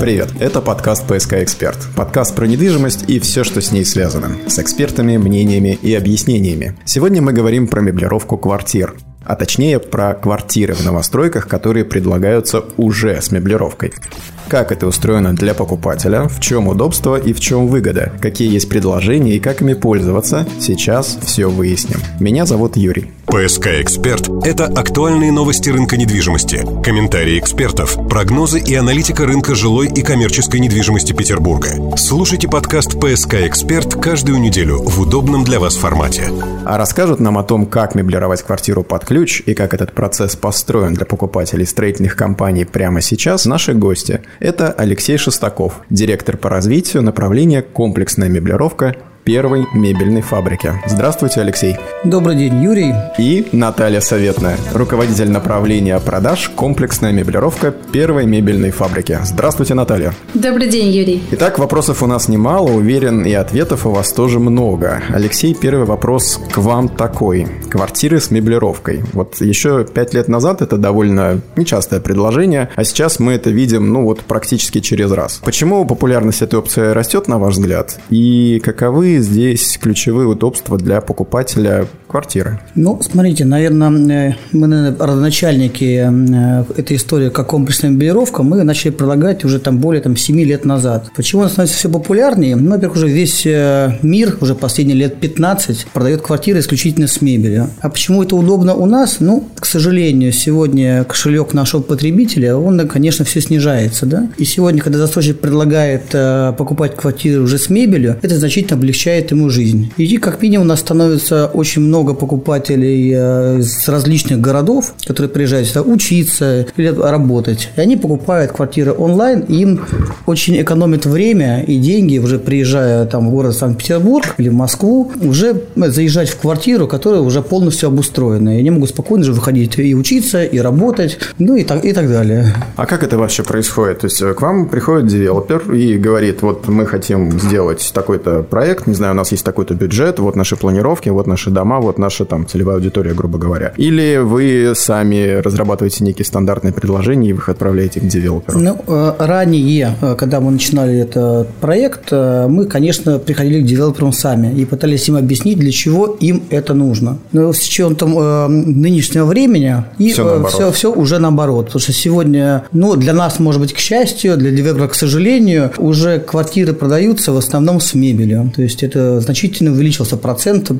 Привет, это подкаст «ПСК Эксперт». Подкаст про недвижимость и все, что с ней связано. С экспертами, мнениями и объяснениями. Сегодня мы говорим про меблировку квартир. А точнее про квартиры в новостройках, которые предлагаются уже с меблировкой как это устроено для покупателя, в чем удобство и в чем выгода, какие есть предложения и как ими пользоваться, сейчас все выясним. Меня зовут Юрий. ПСК «Эксперт» — это актуальные новости рынка недвижимости, комментарии экспертов, прогнозы и аналитика рынка жилой и коммерческой недвижимости Петербурга. Слушайте подкаст «ПСК Эксперт» каждую неделю в удобном для вас формате. А расскажут нам о том, как меблировать квартиру под ключ и как этот процесс построен для покупателей строительных компаний прямо сейчас наши гости. Это Алексей Шестаков, директор по развитию направления «Комплексная меблировка» первой мебельной фабрики. Здравствуйте, Алексей. Добрый день, Юрий. И Наталья Советная, руководитель направления продаж «Комплексная меблировка» первой мебельной фабрики. Здравствуйте, Наталья. Добрый день, Юрий. Итак, вопросов у нас немало, уверен, и ответов у вас тоже много. Алексей, первый вопрос к вам такой. Квартиры с меблировкой. Вот еще пять лет назад это довольно нечастое предложение, а сейчас мы это видим, ну вот, практически через раз. Почему популярность этой опции растет, на ваш взгляд? И каковы здесь ключевые удобства для покупателя квартиры? Ну, смотрите, наверное, э, мы, наверное, родоначальники э, этой истории как комплексная мебелировка мы начали предлагать уже там более там, 7 лет назад. Почему она становится все популярнее? Ну, во-первых, уже весь э, мир, уже последние лет 15, продает квартиры исключительно с мебелью. А почему это удобно у нас? Ну, к сожалению, сегодня кошелек нашего потребителя, он, конечно, все снижается, да? И сегодня, когда застройщик предлагает покупать квартиры уже с мебелью, это значительно облегчает ему жизнь. И как минимум у нас становится очень много покупателей э, из различных городов, которые приезжают сюда учиться или работать. И они покупают квартиры онлайн, и им очень экономит время и деньги, уже приезжая там в город Санкт-Петербург или в Москву, уже заезжать в квартиру, которая уже полностью обустроена. И они могут спокойно же выходить и учиться, и работать, ну и так, и так далее. А как это вообще происходит? То есть э, к вам приходит девелопер и говорит, вот мы хотим сделать такой-то проект, не знаю, у нас есть такой-то бюджет, вот наши планировки, вот наши дома, вот наша там целевая аудитория, грубо говоря. Или вы сами разрабатываете некие стандартные предложения и вы их отправляете к девелоперу? Ну, э, ранее, э, когда мы начинали этот проект, э, мы, конечно, приходили к девелоперам сами и пытались им объяснить, для чего им это нужно. Но с учетом нынешнего времени и все, все, все уже наоборот. Потому что сегодня, ну, для нас, может быть, к счастью, для девелопера, к сожалению, уже квартиры продаются в основном с мебелью. То есть это значительно увеличился процент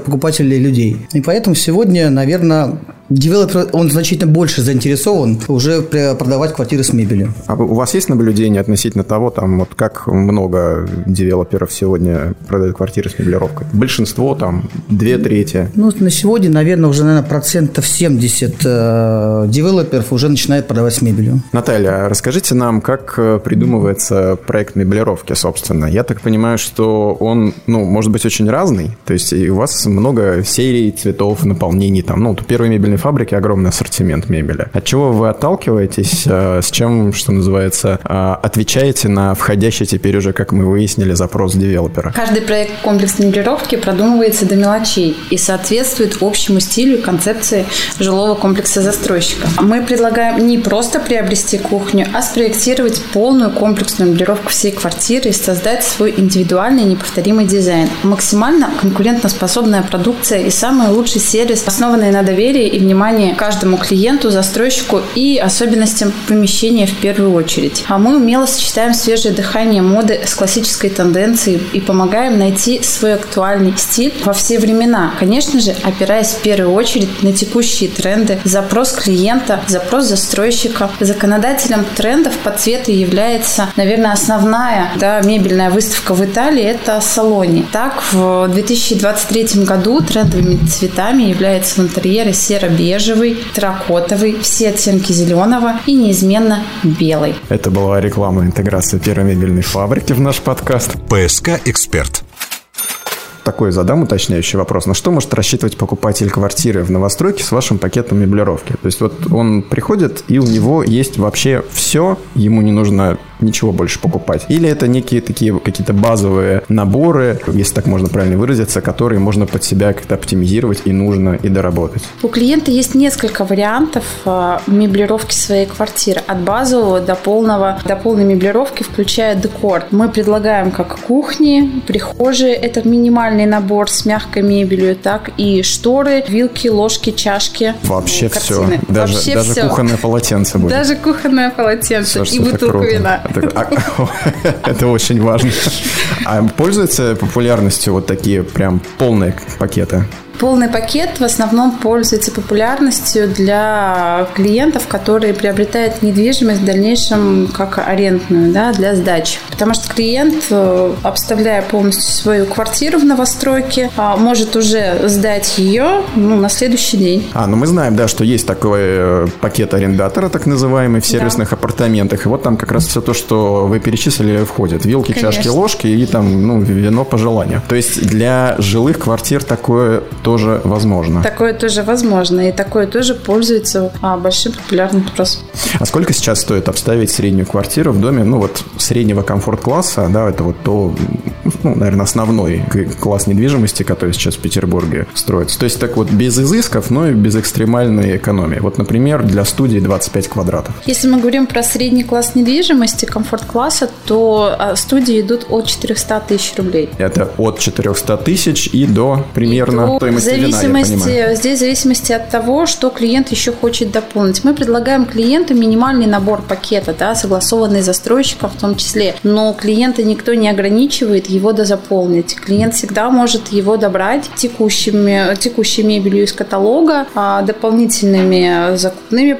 покупателей людей. И поэтому сегодня, наверное, девелопер, он значительно больше заинтересован уже продавать квартиры с мебелью. А у вас есть наблюдение относительно того, там, вот как много девелоперов сегодня продают квартиры с меблировкой? Большинство, там, две трети? Ну, на сегодня, наверное, уже, наверное, процентов 70 э, девелоперов уже начинают продавать с мебелью. Наталья, расскажите нам, как э, придумывается проект меблировки, собственно. Я так понимаю, что он, ну, может быть очень разный, то есть у вас много серий, цветов, наполнений, там, ну, вот у фабрике огромный ассортимент мебели. От чего вы отталкиваетесь, э, с чем, что называется, э, отвечаете на входящий теперь уже, как мы выяснили, запрос девелопера? Каждый проект комплексной меблировки продумывается до мелочей и соответствует общему стилю и концепции жилого комплекса застройщика. Мы предлагаем не просто приобрести кухню, а спроектировать полную комплексную меблировку всей квартиры и создать свой индивидуальный неповторимый дизайн. Максимально конкурентоспособная продукция и самый лучший сервис, основанный на доверии и внимание каждому клиенту, застройщику и особенностям помещения в первую очередь. А мы умело сочетаем свежее дыхание моды с классической тенденцией и помогаем найти свой актуальный стиль во все времена. Конечно же, опираясь в первую очередь на текущие тренды, запрос клиента, запрос застройщика. Законодателем трендов по цвету является, наверное, основная да, мебельная выставка в Италии – это Салони. Так, в 2023 году трендовыми цветами является в интерьере серо бежевый, терракотовый, все оттенки зеленого и неизменно белый. Это была реклама интеграции первой мебельной фабрики в наш подкаст. ПСК «Эксперт». Такой задам уточняющий вопрос. На что может рассчитывать покупатель квартиры в новостройке с вашим пакетом меблировки? То есть вот он приходит, и у него есть вообще все, ему не нужно ничего больше покупать. Или это некие такие какие-то базовые наборы, если так можно правильно выразиться, которые можно под себя как-то оптимизировать и нужно и доработать. У клиента есть несколько вариантов а, меблировки своей квартиры. От базового до полного, до полной меблировки, включая декор. Мы предлагаем как кухни, прихожие, это минимальный набор с мягкой мебелью, так и шторы, вилки, ложки, чашки. Вообще картины. все. Даже, Вообще даже все. кухонное полотенце будет. Даже кухонное полотенце все, и бутылка вина. Это очень важно. А пользуются популярностью вот такие прям полные пакеты? Полный пакет в основном пользуется популярностью для клиентов, которые приобретают недвижимость в дальнейшем как арендную да, для сдачи. Потому что клиент, э, обставляя полностью свою квартиру в новостройке, а, может уже сдать ее ну, на следующий день. А, ну мы знаем, да, что есть такой э, пакет арендатора, так называемый, в сервисных да. апартаментах. И вот там как раз все то, что вы перечислили, входит. Вилки, Конечно. чашки, ложки и там ну, вино по желанию. То есть для жилых квартир такое тоже возможно. Такое тоже возможно, и такое тоже пользуется а, большим популярным спросом. А сколько сейчас стоит обставить среднюю квартиру в доме, ну вот среднего комфорт-класса, да, это вот то, ну, наверное, основной класс недвижимости, который сейчас в Петербурге строится. То есть так вот без изысков, но и без экстремальной экономии. Вот, например, для студии 25 квадратов. Если мы говорим про средний класс недвижимости, комфорт-класса, то а, студии идут от 400 тысяч рублей. Это от 400 тысяч и до примерно и до стоимости зависимости, вина, Здесь в зависимости от того, что клиент еще хочет дополнить. Мы предлагаем клиенту минимальный набор пакета, да, согласованный застройщиком в том числе. Но клиента никто не ограничивает его дозаполнить. Клиент всегда может его добрать текущими, текущей мебелью из каталога, а дополнительными закупными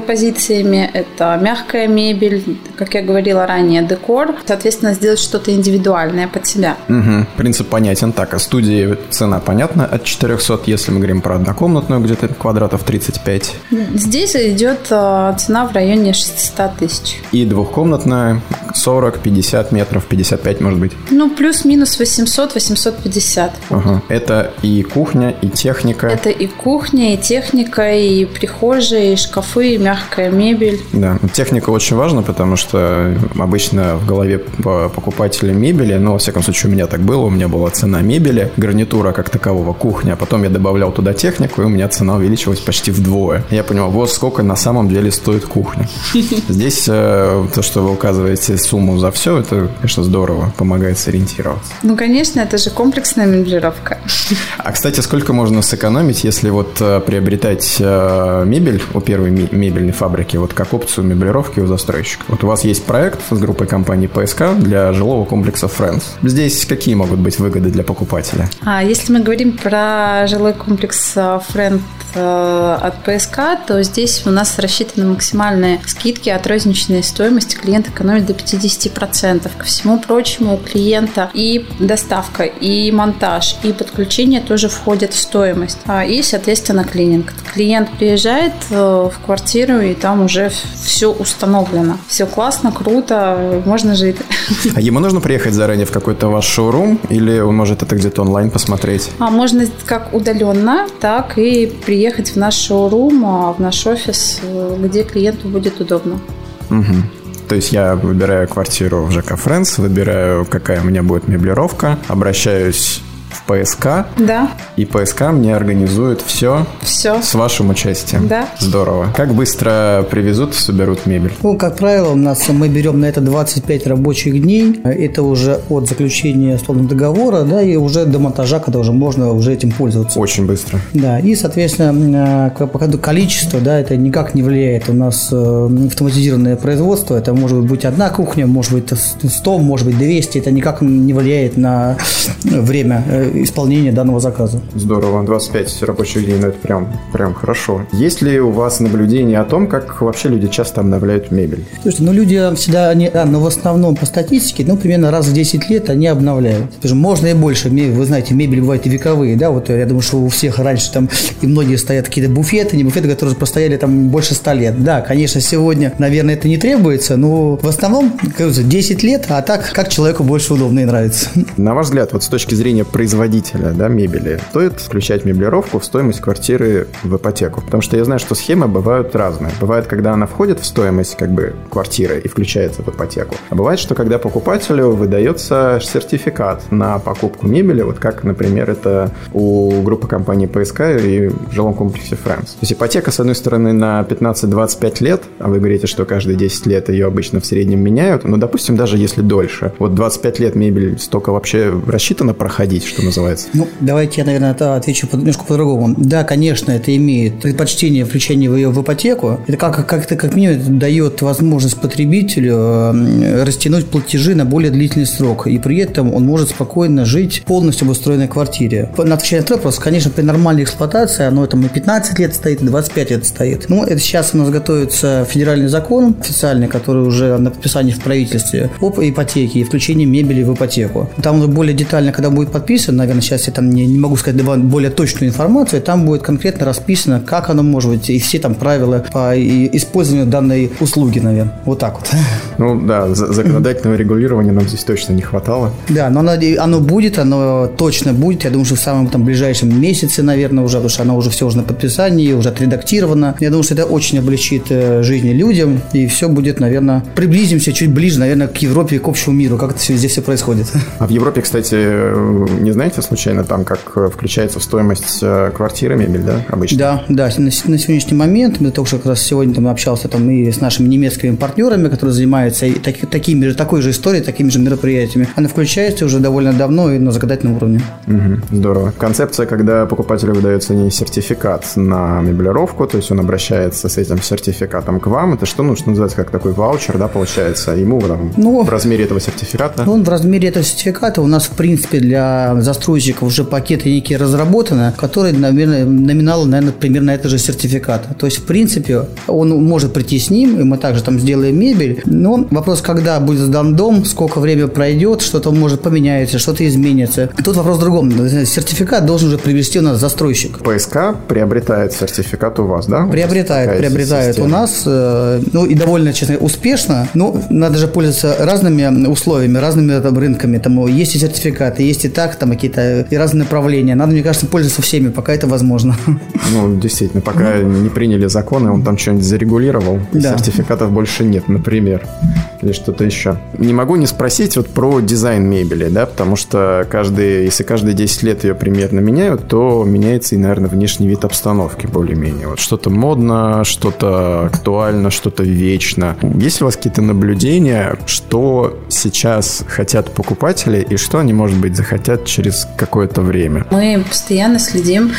позициями. Это мягкая мебель, как я говорила ранее, декор. Соответственно, сделать что-то индивидуальное под себя. Угу. Принцип понятен. Так, а студии цена понятна от 400, если мы говорим про однокомнатную, где-то квадратов 35. Здесь идет э, цена в районе 600 тысяч. И двухкомнатная 40, 50 метров, 55 может быть? Ну, плюс-минус 800-850. Ага. Это и кухня, и техника? Это и кухня, и техника, и прихожие, и шкафы, и мягкая мебель. Да, техника очень важна, потому что обычно в голове покупателя мебели, ну, во всяком случае, у меня так было, у меня была цена мебели, гарнитура как такового, кухня, а потом я добавлял туда технику, и у меня цена увеличилась почти вдвое. Я понял, вот сколько на самом деле стоит кухня. Здесь э, то, что вы указываете сумму за все, это, конечно, здорово, помогает сориентироваться. Ну, конечно, это же комплексная меблировка. А, кстати, сколько можно сэкономить, если вот э, приобретать э, мебель у первой мебельной фабрики, вот как опцию меблировки у застройщика? Вот у вас есть проект с группой компании ПСК для жилого комплекса Friends. Здесь какие могут быть выгоды для покупателя? А если мы говорим про жилой комплекс Friend э, от ПСК, то здесь у нас рассчитаны максимальные скидки от розничной стоимости. Клиент экономит до 50%. Ко всему прочему, у клиента и доставка, и монтаж, и подключение тоже входят в стоимость. А, и, соответственно, клининг. Клиент приезжает э, в квартиру, и там уже все установлено. Все классно, круто, можно жить. А ему нужно приехать заранее в какой-то ваш шоурум, или он может это где-то онлайн посмотреть? А можно как удаленно, так и приехать в наш шоурум, а, в наш офис, э, где клиенту будет удобно. Угу. То есть я выбираю квартиру в ЖК Фрэнс, выбираю, какая у меня будет меблировка, обращаюсь в ПСК. Да. И ПСК мне организует все, все. с вашим участием. Да. Здорово. Как быстро привезут, соберут мебель? Ну, как правило, у нас мы берем на это 25 рабочих дней. Это уже от заключения условного договора, да, и уже до монтажа, когда уже можно уже этим пользоваться. Очень быстро. Да, и, соответственно, по количество, да, это никак не влияет. У нас э, автоматизированное производство, это может быть одна кухня, может быть 100, может быть 200, это никак не влияет на время э, исполнения данного заказа. Здорово, 25 рабочих дней, ну это прям, прям хорошо. Есть ли у вас наблюдение о том, как вообще люди часто обновляют мебель? Слушайте, ну люди всегда, они, да, но в основном по статистике, ну примерно раз в 10 лет они обновляют. Потому можно и больше, вы знаете, мебель бывает и вековые, да, вот я думаю, что у всех раньше там и многие стоят какие-то буфеты, не буфеты, которые простояли там больше 100 лет. Да, конечно, сегодня, наверное, это не требуется, но в основном, как 10 лет, а так, как человеку больше удобно и нравится. На ваш взгляд, вот с точки зрения производства производителя да, мебели, стоит включать меблировку в стоимость квартиры в ипотеку? Потому что я знаю, что схемы бывают разные. Бывает, когда она входит в стоимость как бы квартиры и включается в ипотеку. А бывает, что когда покупателю выдается сертификат на покупку мебели, вот как, например, это у группы компаний ПСК и в жилом комплексе Friends. То есть ипотека, с одной стороны, на 15-25 лет, а вы говорите, что каждые 10 лет ее обычно в среднем меняют, но, допустим, даже если дольше. Вот 25 лет мебель столько вообще рассчитана проходить, что называется? Ну, давайте я, наверное, отвечу немножко по-другому. Да, конечно, это имеет предпочтение включения ее в ипотеку. Это как, как-то, как минимум, дает возможность потребителю э, растянуть платежи на более длительный срок. И при этом он может спокойно жить в полностью обустроенной квартире. На отвечание на вопрос, конечно, при нормальной эксплуатации оно там и 15 лет стоит, и 25 лет стоит. Ну, это сейчас у нас готовится федеральный закон официальный, который уже на подписании в правительстве об ипотеке и включении мебели в ипотеку. Там уже более детально, когда будет подписан, наверное, сейчас я там не, не могу сказать более точную информацию, там будет конкретно расписано, как оно может быть, и все там правила по использованию данной услуги, наверное. Вот так вот. Ну да, законодательного регулирования нам здесь точно не хватало. Да, но оно, оно будет, оно точно будет. Я думаю, что в самом там ближайшем месяце, наверное, уже, потому что оно уже все уже на подписании, уже отредактировано. Я думаю, что это очень облегчит э, жизни людям, и все будет, наверное, приблизимся чуть ближе, наверное, к Европе и к общему миру, как это все здесь все происходит. А в Европе, кстати, не знаете случайно там, как включается в стоимость э, квартиры мебель, да, обычно? Да, да, на, на сегодняшний момент, мы только что как раз сегодня там общался там и с нашими немецкими партнерами, которые занимаются и так, такими же, такой же историей, такими же мероприятиями. Она включается уже довольно давно и на законодательном уровне. Угу, здорово. Концепция, когда покупателю выдается не сертификат на меблировку, то есть он обращается с этим сертификатом к вам, это что, ну, что называется, как такой ваучер, да, получается, ему там, ну, в размере этого сертификата? Ну, в размере этого сертификата у нас, в принципе, для застройщиков уже пакеты некие разработаны, которые, наверное, номинал, наверное, примерно это же сертификата. То есть, в принципе, он может прийти с ним, и мы также там сделаем мебель, но вопрос, когда будет сдан дом, сколько время пройдет, что-то может поменяется, что-то изменится. Тут вопрос в другом. Сертификат должен уже привести у нас застройщик. ПСК приобретает сертификат у вас, да? Приобретает, приобретает система. у нас, э, ну и довольно, честно, успешно. Ну, надо же пользоваться разными условиями, разными там, рынками. Там есть и сертификаты, есть и так, там какие-то и разные направления. Надо, мне кажется, пользоваться всеми, пока это возможно. Ну, действительно, пока ну. не приняли законы, он там что-нибудь зарегулировал, да. сертификатов больше нет, например, или что-то еще. Не могу не спросить вот про дизайн мебели, да, потому что каждый, если каждые 10 лет ее примерно меняют, то меняется и, наверное, внешний вид обстановки более-менее. Вот что-то модно, что-то актуально, что-то вечно. Есть у вас какие-то наблюдения, что сейчас хотят покупатели и что они, может быть, захотят через какое-то время? Мы постоянно следим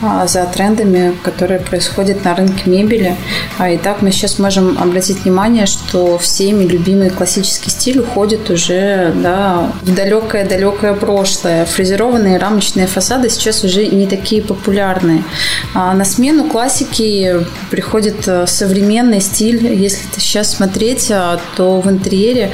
а, за трендами, которые происходят на рынке мебели. А, и так мы сейчас можем обратить внимание, что всеми любимый классический стиль уходит уже да, в далекое-далекое прошлое. Фрезерованные рамочные фасады сейчас уже не такие популярные. А на смену классики приходит э, современный стиль. Если сейчас смотреть, то в интерьере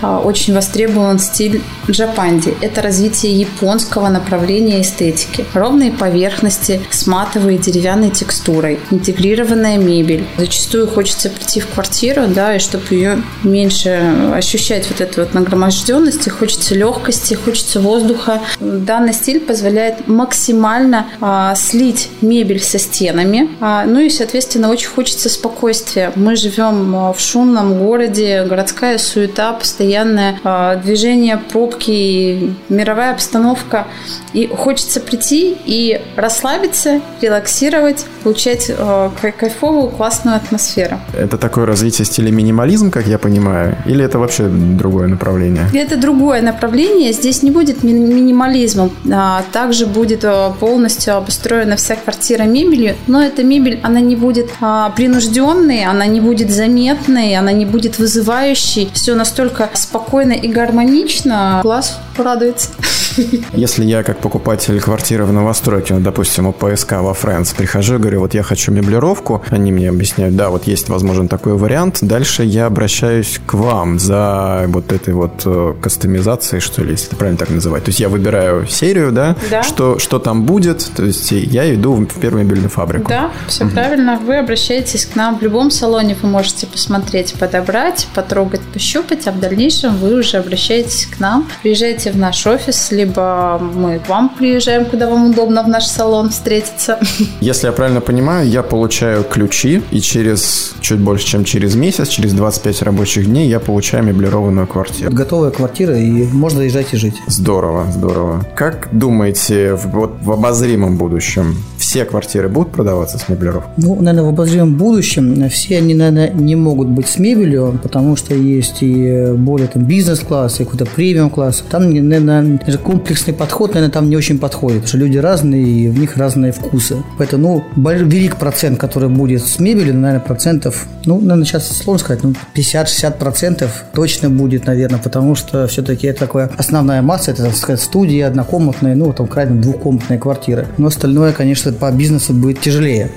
а, очень востребован стиль джапанди. Это развитие японского направления эстетики. Ровные поверхности с матовой деревянной текстурой, интегрированная мебель. Зачастую хочется прийти в квартиру, да, и чтобы ее меньше ощущать вот эту вот нагроможденности, хочется легкости, хочется воздуха. Данный стиль позволяет максимально а, слить мебель со стенами, а, ну и, соответственно, очень хочется спокойствия. Мы живем а, в шумном городе, городская суета, постоянно постоянное а, движение, пробки, мировая обстановка. И хочется прийти и расслабиться, релаксировать, получать э, кайфовую, классную атмосферу. Это такое развитие стиля минимализм, как я понимаю, или это вообще другое направление? Это другое направление. Здесь не будет ми- минимализма. А, также будет а, полностью обустроена вся квартира мебелью, но эта мебель, она не будет а, принужденной, она не будет заметной, она не будет вызывающей. Все настолько спокойно и гармонично. Глаз порадуется. Если я как покупатель квартиры в новостройке, допустим, у ПСК во Фрэнс, прихожу и говорю, вот я хочу меблировку, они мне объясняют, да, вот есть, возможно, такой вариант, дальше я обращаюсь к вам за вот этой вот э, кастомизацией, что ли, если это правильно так называть. То есть я выбираю серию, да, да. Что, что там будет, то есть я иду в первую мебельную фабрику. Да, все угу. правильно, вы обращаетесь к нам в любом салоне, вы можете посмотреть, подобрать, потрогать, пощупать, а в дальнейшем вы уже обращаетесь к нам, приезжаете в наш офис, либо либо мы к вам приезжаем, куда вам удобно в наш салон встретиться. Если я правильно понимаю, я получаю ключи, и через чуть больше, чем через месяц, через 25 рабочих дней я получаю меблированную квартиру. Готовая квартира, и можно езжать и жить. Здорово, здорово. Как думаете, вот в обозримом будущем все квартиры будут продаваться с меблировкой? Ну, наверное, в обозримом будущем все они, наверное, не могут быть с мебелью, потому что есть и более там бизнес-класс, и какой-то премиум-класс. Там, наверное, комплексный подход, наверное, там не очень подходит, потому что люди разные, и в них разные вкусы. Поэтому, ну, велик процент, который будет с мебелью, наверное, процентов, ну, наверное, сейчас сложно сказать, ну, 50-60 процентов точно будет, наверное, потому что все-таки это такая основная масса, это, так сказать, студии однокомнатные, ну, там, крайне двухкомнатные квартиры. Но остальное, конечно, по бизнесу будет тяжелее.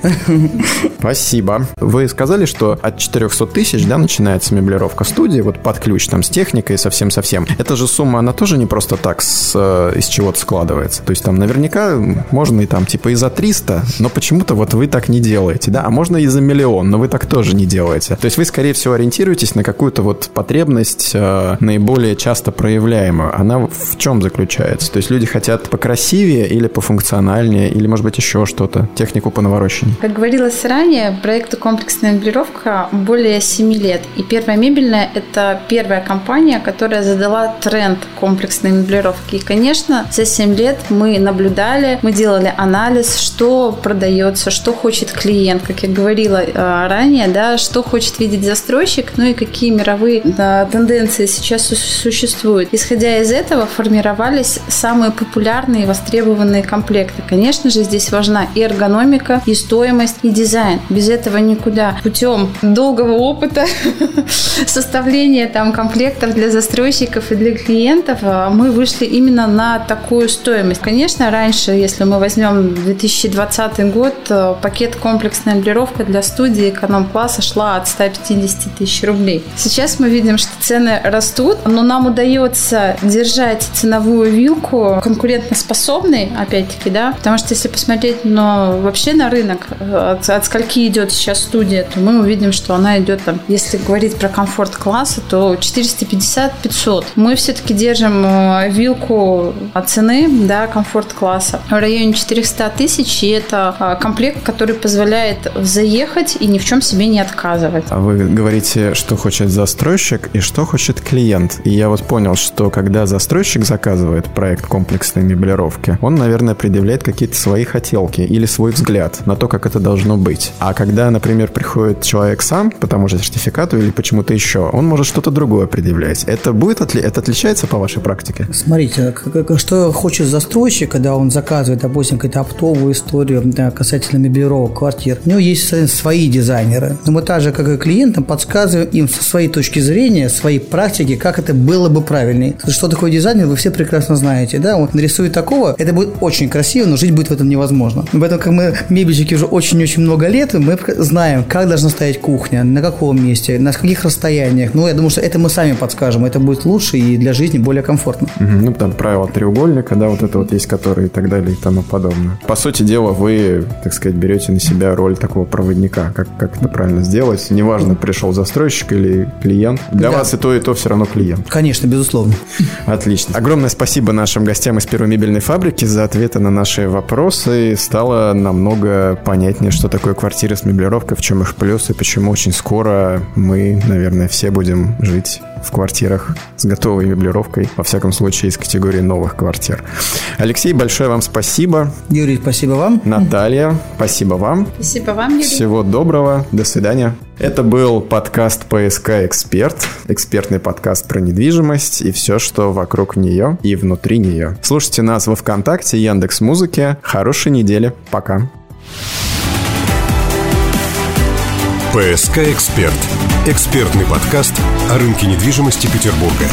Спасибо. Вы сказали, что от 400 тысяч, да, начинается меблировка студии, вот под ключ, там, с техникой совсем-совсем. Эта же сумма, она тоже не просто так с, э, из чего-то складывается. То есть там наверняка можно и там типа и за 300, но почему-то вот вы так не делаете, да, а можно и за миллион, но вы так тоже не делаете. То есть вы, скорее всего, ориентируетесь на какую-то вот потребность э, наиболее часто проявляемую. Она в чем заключается? То есть люди хотят покрасивее или пофункциональнее, или, может быть, еще что-то, технику по наворочению. Как говорилось ранее, проекту «Комплексная меблировка» более 7 лет. И первая мебельная – это первая компания, которая задала тренд комплексной меблировки. И, конечно, за 7 лет мы наблюдали, мы делали анализ, что продается, что хочет клиент, как я говорила э, ранее, да, что хочет видеть застройщик, ну и какие мировые да, тенденции сейчас существуют. Исходя из этого формировались самые популярные и востребованные комплекты. Конечно же, здесь важна и эргономика, и стоимость, и дизайн. Без этого никуда. Путем долгого опыта составления там комплектов для застройщиков и для клиентов а, мы вышли именно на такую стоимость. Конечно, раньше, если мы возьмем 2020 год, э, пакет комплексная меблировка для студии эконом-класса шла от 150 тысяч рублей. Сейчас мы видим, что цены растут, но нам удается держать ценовую вилку конкурентоспособной, опять-таки, да, потому что если посмотреть но вообще на рынок, э, от, от скольки идет сейчас студия, то мы увидим, что она идет там, если говорить про комфорт класса, то 450-500. Мы все-таки держим э, вилку цены, да, комфорт класса в районе 400 тысяч, и это э, комплект, который позволяет заехать и ни в чем себе не отказывать. А вы говорите, что хочет застройщик и что хочет клиент. И я вот понял, что когда застройщик заказывает проект комплексной меблировки, он, наверное, предъявляет какие-то свои хотелки или свой взгляд на то, как это должно быть. А когда, например, приходит человек сам по тому же сертификату или почему-то еще, он может что-то другое предъявлять. Это будет отли... это отличается по вашей практике? Смотрите, что хочет застройщик, когда он заказывает, допустим, какую-то оптовую историю да, касательно меблировок квартир. У него есть свои дизайнеры. Но мы также, как и клиентам, подсказываем им со своей точки зрения, своей практики, как это было бы правильнее. Что такое дизайнер, вы все прекрасно знаете. Да? Он нарисует такого, это будет очень красиво, но жить будет в этом невозможно. Поэтому, как мы мебельщики уже очень-очень много лет, мы знаем, как должна стоять кухня, на каком месте, на каких расстояниях. Ну, я думаю, что это мы сами подскажем. Это будет лучше и для жизни более комфортно. Угу, ну, там правила треугольника, да, вот это вот есть, которые и так далее и тому подобное. По сути дела, вы, так сказать, берете на себя роль такого проводника. Как, как это правильно сделать? Неважно, пришел застройщик или клиент. Для да. вас и то, и то все равно клиент. Конечно, безусловно. Отлично. Огромное спасибо нашим гостям из первой мебельной фабрики за ответы на наши вопросы. Стало намного понятнее, что такое квартира с меблировкой, в чем их плюсы, почему очень скоро мы, наверное, все будем жить в квартирах с готовой меблировкой, во всяком случае из категории новых квартир. Алексей, большое вам спасибо. Юрий, спасибо вам. Наталья, спасибо вам. Спасибо вам, Юрий. Всего доброго, до свидания. Это был подкаст «ПСК Эксперт», экспертный подкаст про недвижимость и все, что вокруг нее и внутри нее. Слушайте нас во Вконтакте, Яндекс Музыке. Хорошей недели. Пока. «ПСК Эксперт» – экспертный подкаст о рынке недвижимости Петербурга.